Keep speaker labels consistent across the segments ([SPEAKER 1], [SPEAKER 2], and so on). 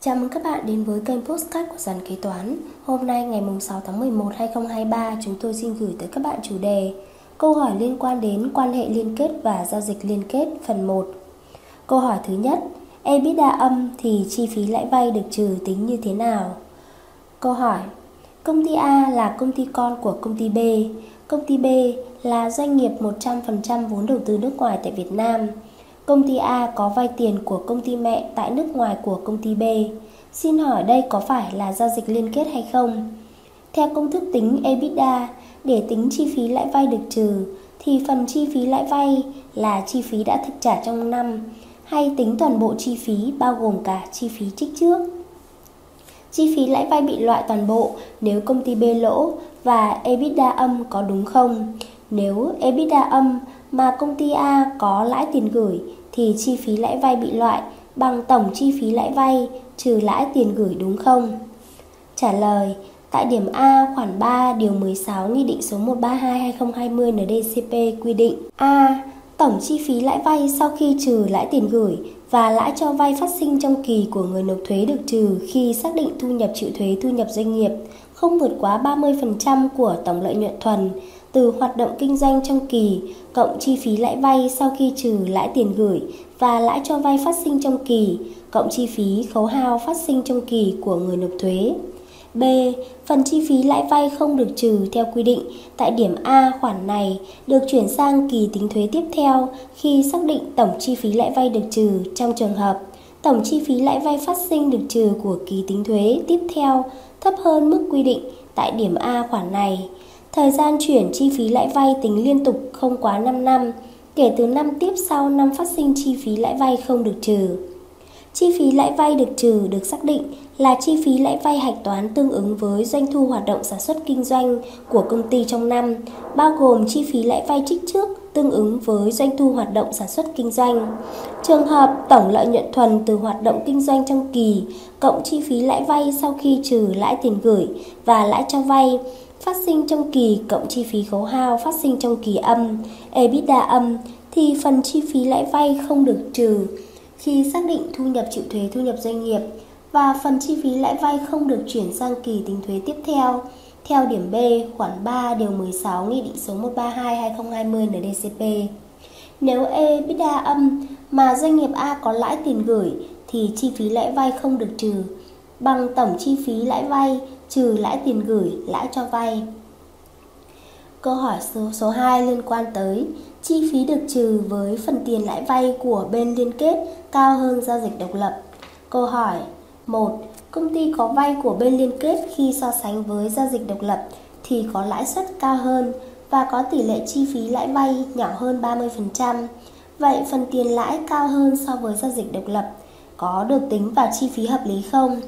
[SPEAKER 1] Chào mừng các bạn đến với kênh Postcard của Dàn Kế Toán. Hôm nay, ngày 6 tháng 11 2023 chúng tôi xin gửi tới các bạn chủ đề Câu hỏi liên quan đến quan hệ liên kết và giao dịch liên kết, phần 1 Câu hỏi thứ nhất, EBITDA âm thì chi phí lãi vay được trừ tính như thế nào? Câu hỏi, Công ty A là công ty con của công ty B. Công ty B là doanh nghiệp 100% vốn đầu tư nước ngoài tại Việt Nam. Công ty A có vay tiền của công ty mẹ tại nước ngoài của công ty B. Xin hỏi đây có phải là giao dịch liên kết hay không? Theo công thức tính EBITDA, để tính chi phí lãi vay được trừ, thì phần chi phí lãi vay là chi phí đã thực trả trong năm, hay tính toàn bộ chi phí bao gồm cả chi phí trích trước. Chi phí lãi vay bị loại toàn bộ nếu công ty B lỗ và EBITDA âm có đúng không? Nếu EBITDA âm mà công ty A có lãi tiền gửi thì chi phí lãi vay bị loại bằng tổng chi phí lãi vay trừ lãi tiền gửi đúng không? Trả lời, tại điểm A khoản 3 điều 16 Nghị định số 132/2020 NDCP quy định: A. Tổng chi phí lãi vay sau khi trừ lãi tiền gửi và lãi cho vay phát sinh trong kỳ của người nộp thuế được trừ khi xác định thu nhập chịu thuế thu nhập doanh nghiệp không vượt quá 30% của tổng lợi nhuận thuần từ hoạt động kinh doanh trong kỳ, cộng chi phí lãi vay sau khi trừ lãi tiền gửi và lãi cho vay phát sinh trong kỳ, cộng chi phí khấu hao phát sinh trong kỳ của người nộp thuế. B. Phần chi phí lãi vay không được trừ theo quy định tại điểm A khoản này được chuyển sang kỳ tính thuế tiếp theo khi xác định tổng chi phí lãi vay được trừ trong trường hợp tổng chi phí lãi vay phát sinh được trừ của kỳ tính thuế tiếp theo thấp hơn mức quy định tại điểm A khoản này Thời gian chuyển chi phí lãi vay tính liên tục không quá 5 năm, kể từ năm tiếp sau năm phát sinh chi phí lãi vay không được trừ. Chi phí lãi vay được trừ được xác định là chi phí lãi vay hạch toán tương ứng với doanh thu hoạt động sản xuất kinh doanh của công ty trong năm, bao gồm chi phí lãi vay trích trước tương ứng với doanh thu hoạt động sản xuất kinh doanh. Trường hợp tổng lợi nhuận thuần từ hoạt động kinh doanh trong kỳ cộng chi phí lãi vay sau khi trừ lãi tiền gửi và lãi cho vay phát sinh trong kỳ cộng chi phí khấu hao phát sinh trong kỳ âm, EBITDA âm thì phần chi phí lãi vay không được trừ khi xác định thu nhập chịu thuế thu nhập doanh nghiệp và phần chi phí lãi vay không được chuyển sang kỳ tính thuế tiếp theo theo điểm B khoản 3 điều 16 Nghị định số 132/2020 NDCP. Nếu EBITDA âm mà doanh nghiệp A có lãi tiền gửi thì chi phí lãi vay không được trừ bằng tổng chi phí lãi vay trừ lãi tiền gửi, lãi cho vay. Câu hỏi số, số 2 liên quan tới chi phí được trừ với phần tiền lãi vay của bên liên kết cao hơn giao dịch độc lập. Câu hỏi 1. Công ty có vay của bên liên kết khi so sánh với giao dịch độc lập thì có lãi suất cao hơn và có tỷ lệ chi phí lãi vay nhỏ hơn 30%. Vậy phần tiền lãi cao hơn so với giao dịch độc lập có được tính vào chi phí hợp lý không?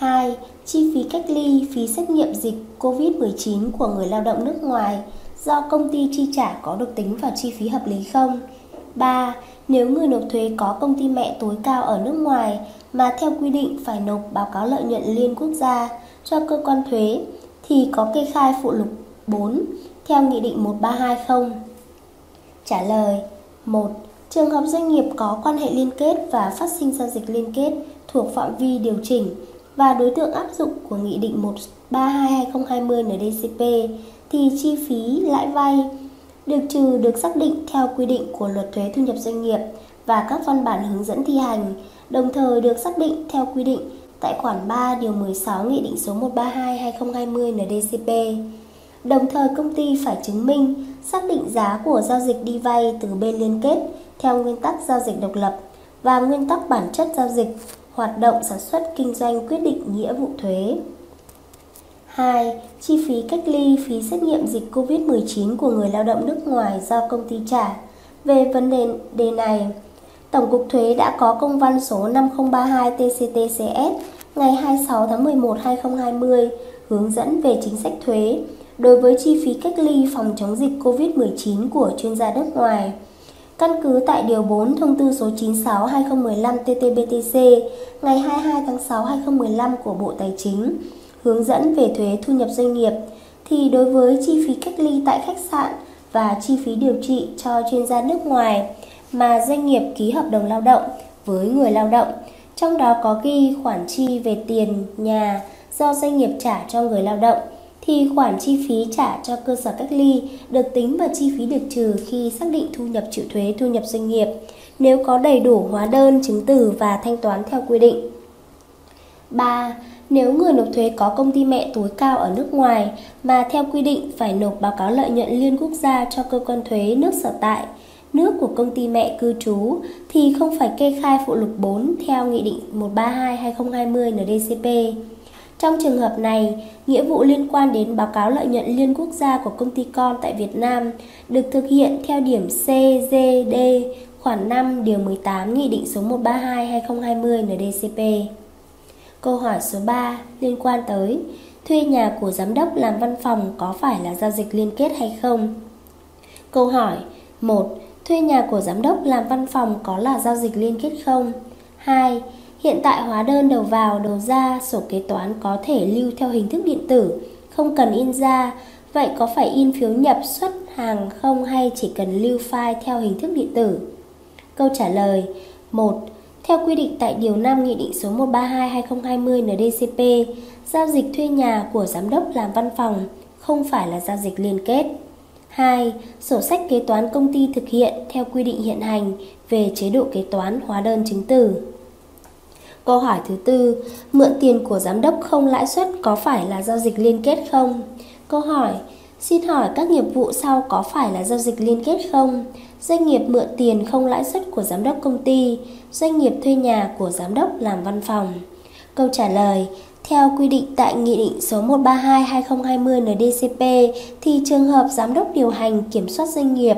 [SPEAKER 1] 2. Chi phí cách ly, phí xét nghiệm dịch COVID-19 của người lao động nước ngoài do công ty chi trả có được tính vào chi phí hợp lý không? 3. Nếu người nộp thuế có công ty mẹ tối cao ở nước ngoài mà theo quy định phải nộp báo cáo lợi nhuận liên quốc gia cho cơ quan thuế thì có kê khai phụ lục 4 theo Nghị định 132 không? Trả lời 1. Trường hợp doanh nghiệp có quan hệ liên kết và phát sinh giao dịch liên kết thuộc phạm vi điều chỉnh và đối tượng áp dụng của Nghị định 132-2020 NDCP thì chi phí lãi vay được trừ được xác định theo quy định của Luật Thuế Thu nhập Doanh nghiệp và các văn bản hướng dẫn thi hành, đồng thời được xác định theo quy định tại khoản 3 điều 16 Nghị định số 132-2020 NDCP. Đồng thời công ty phải chứng minh xác định giá của giao dịch đi vay từ bên liên kết theo nguyên tắc giao dịch độc lập và nguyên tắc bản chất giao dịch hoạt động sản xuất kinh doanh quyết định nghĩa vụ thuế. 2. Chi phí cách ly, phí xét nghiệm dịch COVID-19 của người lao động nước ngoài do công ty trả. Về vấn đề đề này, Tổng cục Thuế đã có công văn số 5032 TCTCS ngày 26 tháng 11 2020 hướng dẫn về chính sách thuế đối với chi phí cách ly phòng chống dịch COVID-19 của chuyên gia nước ngoài. Căn cứ tại Điều 4 Thông tư số 96-2015-TT-BTC ngày 22 tháng 6 2015 của Bộ Tài chính, hướng dẫn về thuế thu nhập doanh nghiệp, thì đối với chi phí cách ly tại khách sạn và chi phí điều trị cho chuyên gia nước ngoài mà doanh nghiệp ký hợp đồng lao động với người lao động, trong đó có ghi khoản chi về tiền nhà do doanh nghiệp trả cho người lao động thì khoản chi phí trả cho cơ sở cách ly được tính vào chi phí được trừ khi xác định thu nhập chịu thuế thu nhập doanh nghiệp nếu có đầy đủ hóa đơn, chứng từ và thanh toán theo quy định. 3. Nếu người nộp thuế có công ty mẹ tối cao ở nước ngoài mà theo quy định phải nộp báo cáo lợi nhuận liên quốc gia cho cơ quan thuế nước sở tại, nước của công ty mẹ cư trú thì không phải kê khai phụ lục 4 theo Nghị định 132-2020 NDCP. Trong trường hợp này, nghĩa vụ liên quan đến báo cáo lợi nhuận liên quốc gia của công ty con tại Việt Nam được thực hiện theo điểm CGD khoản 5 điều 18 Nghị định số 132-2020 NDCP. Câu hỏi số 3 liên quan tới thuê nhà của giám đốc làm văn phòng có phải là giao dịch liên kết hay không? Câu hỏi 1. Thuê nhà của giám đốc làm văn phòng có là giao dịch liên kết không? 2. Hiện tại hóa đơn đầu vào, đầu ra, sổ kế toán có thể lưu theo hình thức điện tử, không cần in ra. Vậy có phải in phiếu nhập xuất hàng không hay chỉ cần lưu file theo hình thức điện tử? Câu trả lời 1. Theo quy định tại Điều 5 Nghị định số 132-2020 NDCP, giao dịch thuê nhà của giám đốc làm văn phòng không phải là giao dịch liên kết. 2. Sổ sách kế toán công ty thực hiện theo quy định hiện hành về chế độ kế toán hóa đơn chứng từ. Câu hỏi thứ tư, mượn tiền của giám đốc không lãi suất có phải là giao dịch liên kết không? Câu hỏi, xin hỏi các nghiệp vụ sau có phải là giao dịch liên kết không? Doanh nghiệp mượn tiền không lãi suất của giám đốc công ty, doanh nghiệp thuê nhà của giám đốc làm văn phòng. Câu trả lời, theo quy định tại Nghị định số 132-2020 NDCP thì trường hợp giám đốc điều hành kiểm soát doanh nghiệp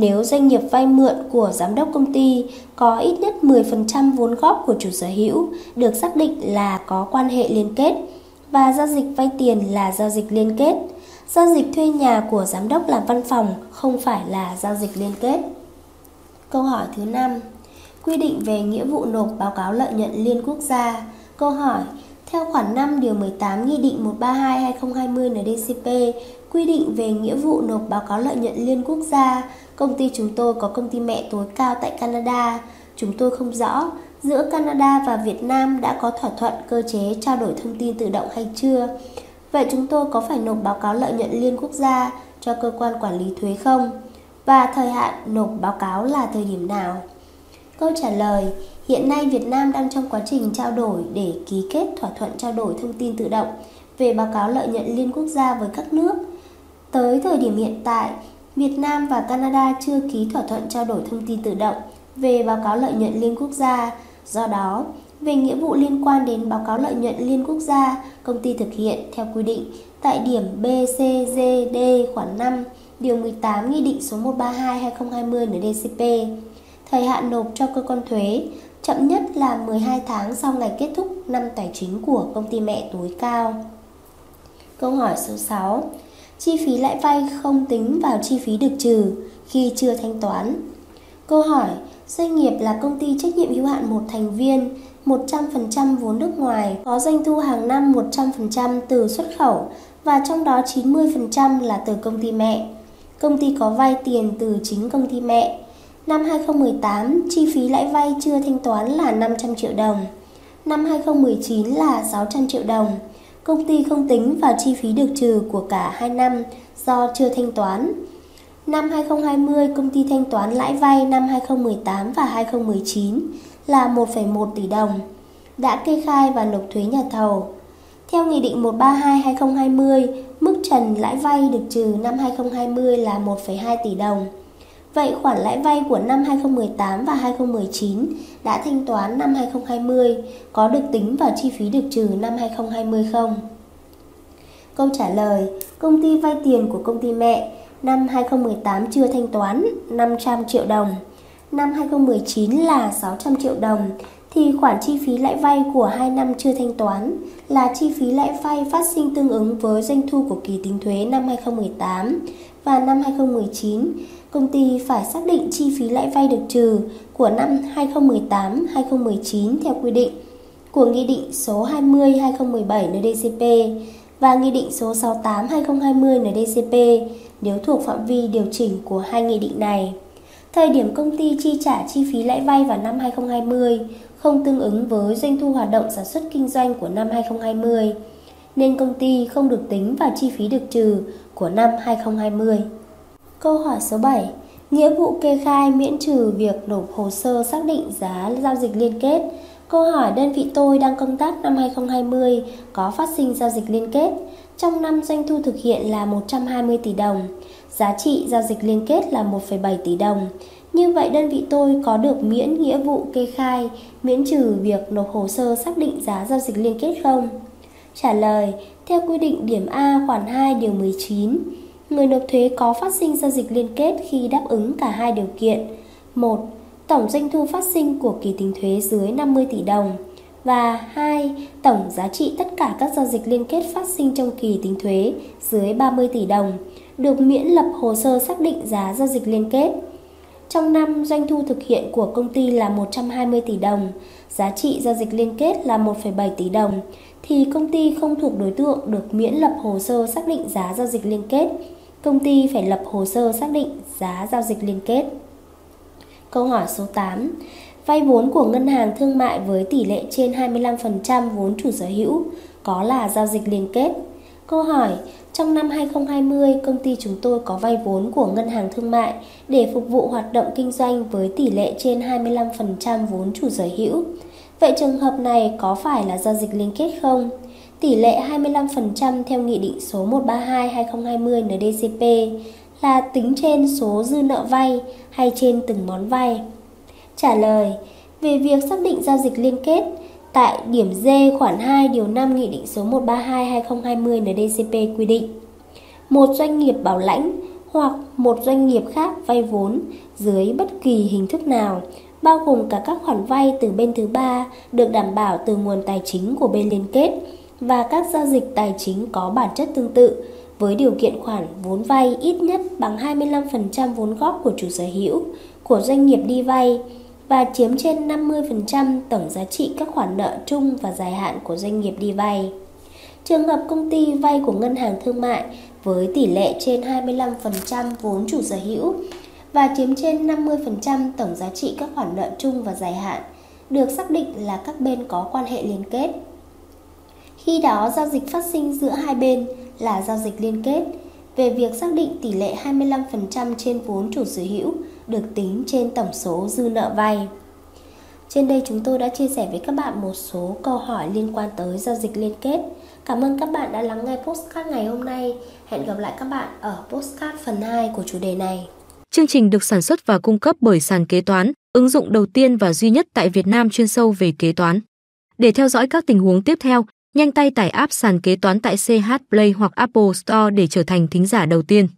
[SPEAKER 1] nếu doanh nghiệp vay mượn của giám đốc công ty có ít nhất 10% vốn góp của chủ sở hữu được xác định là có quan hệ liên kết và giao dịch vay tiền là giao dịch liên kết. Giao dịch thuê nhà của giám đốc làm văn phòng không phải là giao dịch liên kết. Câu hỏi thứ 5. Quy định về nghĩa vụ nộp báo cáo lợi nhuận liên quốc gia. Câu hỏi theo khoản 5 điều 18 Nghị định 132/2020 NDCP quy định về nghĩa vụ nộp báo cáo lợi nhuận liên quốc gia, công ty chúng tôi có công ty mẹ tối cao tại Canada. Chúng tôi không rõ giữa Canada và Việt Nam đã có thỏa thuận cơ chế trao đổi thông tin tự động hay chưa. Vậy chúng tôi có phải nộp báo cáo lợi nhuận liên quốc gia cho cơ quan quản lý thuế không? Và thời hạn nộp báo cáo là thời điểm nào? Câu trả lời, hiện nay Việt Nam đang trong quá trình trao đổi để ký kết thỏa thuận trao đổi thông tin tự động về báo cáo lợi nhuận liên quốc gia với các nước. Tới thời điểm hiện tại, Việt Nam và Canada chưa ký thỏa thuận trao đổi thông tin tự động về báo cáo lợi nhuận liên quốc gia. Do đó, về nghĩa vụ liên quan đến báo cáo lợi nhuận liên quốc gia, công ty thực hiện theo quy định tại điểm BCGD khoản 5, điều 18 Nghị định số 132/2020 NDCP. Thời hạn nộp cho cơ quan thuế chậm nhất là 12 tháng sau ngày kết thúc năm tài chính của công ty mẹ tối cao. Câu hỏi số 6. Chi phí lãi vay không tính vào chi phí được trừ khi chưa thanh toán. Câu hỏi, doanh nghiệp là công ty trách nhiệm hữu hạn một thành viên 100% vốn nước ngoài, có doanh thu hàng năm 100% từ xuất khẩu và trong đó 90% là từ công ty mẹ. Công ty có vay tiền từ chính công ty mẹ. Năm 2018, chi phí lãi vay chưa thanh toán là 500 triệu đồng. Năm 2019 là 600 triệu đồng. Công ty không tính vào chi phí được trừ của cả hai năm do chưa thanh toán. Năm 2020, công ty thanh toán lãi vay năm 2018 và 2019 là 1,1 tỷ đồng, đã kê khai và nộp thuế nhà thầu. Theo Nghị định 132-2020, mức trần lãi vay được trừ năm 2020 là 1,2 tỷ đồng. Vậy khoản lãi vay của năm 2018 và 2019 đã thanh toán năm 2020 có được tính vào chi phí được trừ năm 2020 không? Câu trả lời, công ty vay tiền của công ty mẹ năm 2018 chưa thanh toán 500 triệu đồng năm 2019 là 600 triệu đồng thì khoản chi phí lãi vay của hai năm chưa thanh toán là chi phí lãi vay phát sinh tương ứng với doanh thu của kỳ tính thuế năm 2018 và năm 2019 công ty phải xác định chi phí lãi vay được trừ của năm 2018-2019 theo quy định của Nghị định số 20-2017 NDCP và Nghị định số 68-2020 NDCP nếu thuộc phạm vi điều chỉnh của hai nghị định này. Thời điểm công ty chi trả chi phí lãi vay vào năm 2020 không tương ứng với doanh thu hoạt động sản xuất kinh doanh của năm 2020, nên công ty không được tính vào chi phí được trừ của năm 2020. Câu hỏi số 7. Nghĩa vụ kê khai miễn trừ việc nộp hồ sơ xác định giá giao dịch liên kết. Câu hỏi đơn vị tôi đang công tác năm 2020 có phát sinh giao dịch liên kết. Trong năm doanh thu thực hiện là 120 tỷ đồng, giá trị giao dịch liên kết là 1,7 tỷ đồng. Như vậy đơn vị tôi có được miễn nghĩa vụ kê khai, miễn trừ việc nộp hồ sơ xác định giá giao dịch liên kết không? Trả lời, theo quy định điểm A khoản 2 điều 19, người nộp thuế có phát sinh giao dịch liên kết khi đáp ứng cả hai điều kiện. 1. Tổng doanh thu phát sinh của kỳ tính thuế dưới 50 tỷ đồng và 2. Tổng giá trị tất cả các giao dịch liên kết phát sinh trong kỳ tính thuế dưới 30 tỷ đồng được miễn lập hồ sơ xác định giá giao dịch liên kết. Trong năm, doanh thu thực hiện của công ty là 120 tỷ đồng, giá trị giao dịch liên kết là 1,7 tỷ đồng, thì công ty không thuộc đối tượng được miễn lập hồ sơ xác định giá giao dịch liên kết. Công ty phải lập hồ sơ xác định giá giao dịch liên kết. Câu hỏi số 8. Vay vốn của ngân hàng thương mại với tỷ lệ trên 25% vốn chủ sở hữu có là giao dịch liên kết. Câu hỏi, trong năm 2020, công ty chúng tôi có vay vốn của ngân hàng thương mại để phục vụ hoạt động kinh doanh với tỷ lệ trên 25% vốn chủ sở hữu. Vậy trường hợp này có phải là giao dịch liên kết không? Tỷ lệ 25% theo Nghị định số 132-2020 NDCP là tính trên số dư nợ vay hay trên từng món vay? Trả lời, về việc xác định giao dịch liên kết, tại điểm D khoản 2 điều 5 Nghị định số 132-2020 NDCP quy định một doanh nghiệp bảo lãnh hoặc một doanh nghiệp khác vay vốn dưới bất kỳ hình thức nào bao gồm cả các khoản vay từ bên thứ ba được đảm bảo từ nguồn tài chính của bên liên kết và các giao dịch tài chính có bản chất tương tự với điều kiện khoản vốn vay ít nhất bằng 25% vốn góp của chủ sở hữu, của doanh nghiệp đi vay và chiếm trên 50% tổng giá trị các khoản nợ chung và dài hạn của doanh nghiệp đi vay. Trường hợp công ty vay của ngân hàng thương mại với tỷ lệ trên 25% vốn chủ sở hữu và chiếm trên 50% tổng giá trị các khoản nợ chung và dài hạn, được xác định là các bên có quan hệ liên kết. Khi đó, giao dịch phát sinh giữa hai bên là giao dịch liên kết. Về việc xác định tỷ lệ 25% trên vốn chủ sở hữu được tính trên tổng số dư nợ vay. Trên đây chúng tôi đã chia sẻ với các bạn một số câu hỏi liên quan tới giao dịch liên kết. Cảm ơn các bạn đã lắng nghe postcard ngày hôm nay. Hẹn gặp lại các bạn ở postcard phần 2 của chủ đề này.
[SPEAKER 2] Chương trình được sản xuất và cung cấp bởi sàn kế toán, ứng dụng đầu tiên và duy nhất tại Việt Nam chuyên sâu về kế toán. Để theo dõi các tình huống tiếp theo, nhanh tay tải app sàn kế toán tại CH Play hoặc Apple Store để trở thành thính giả đầu tiên.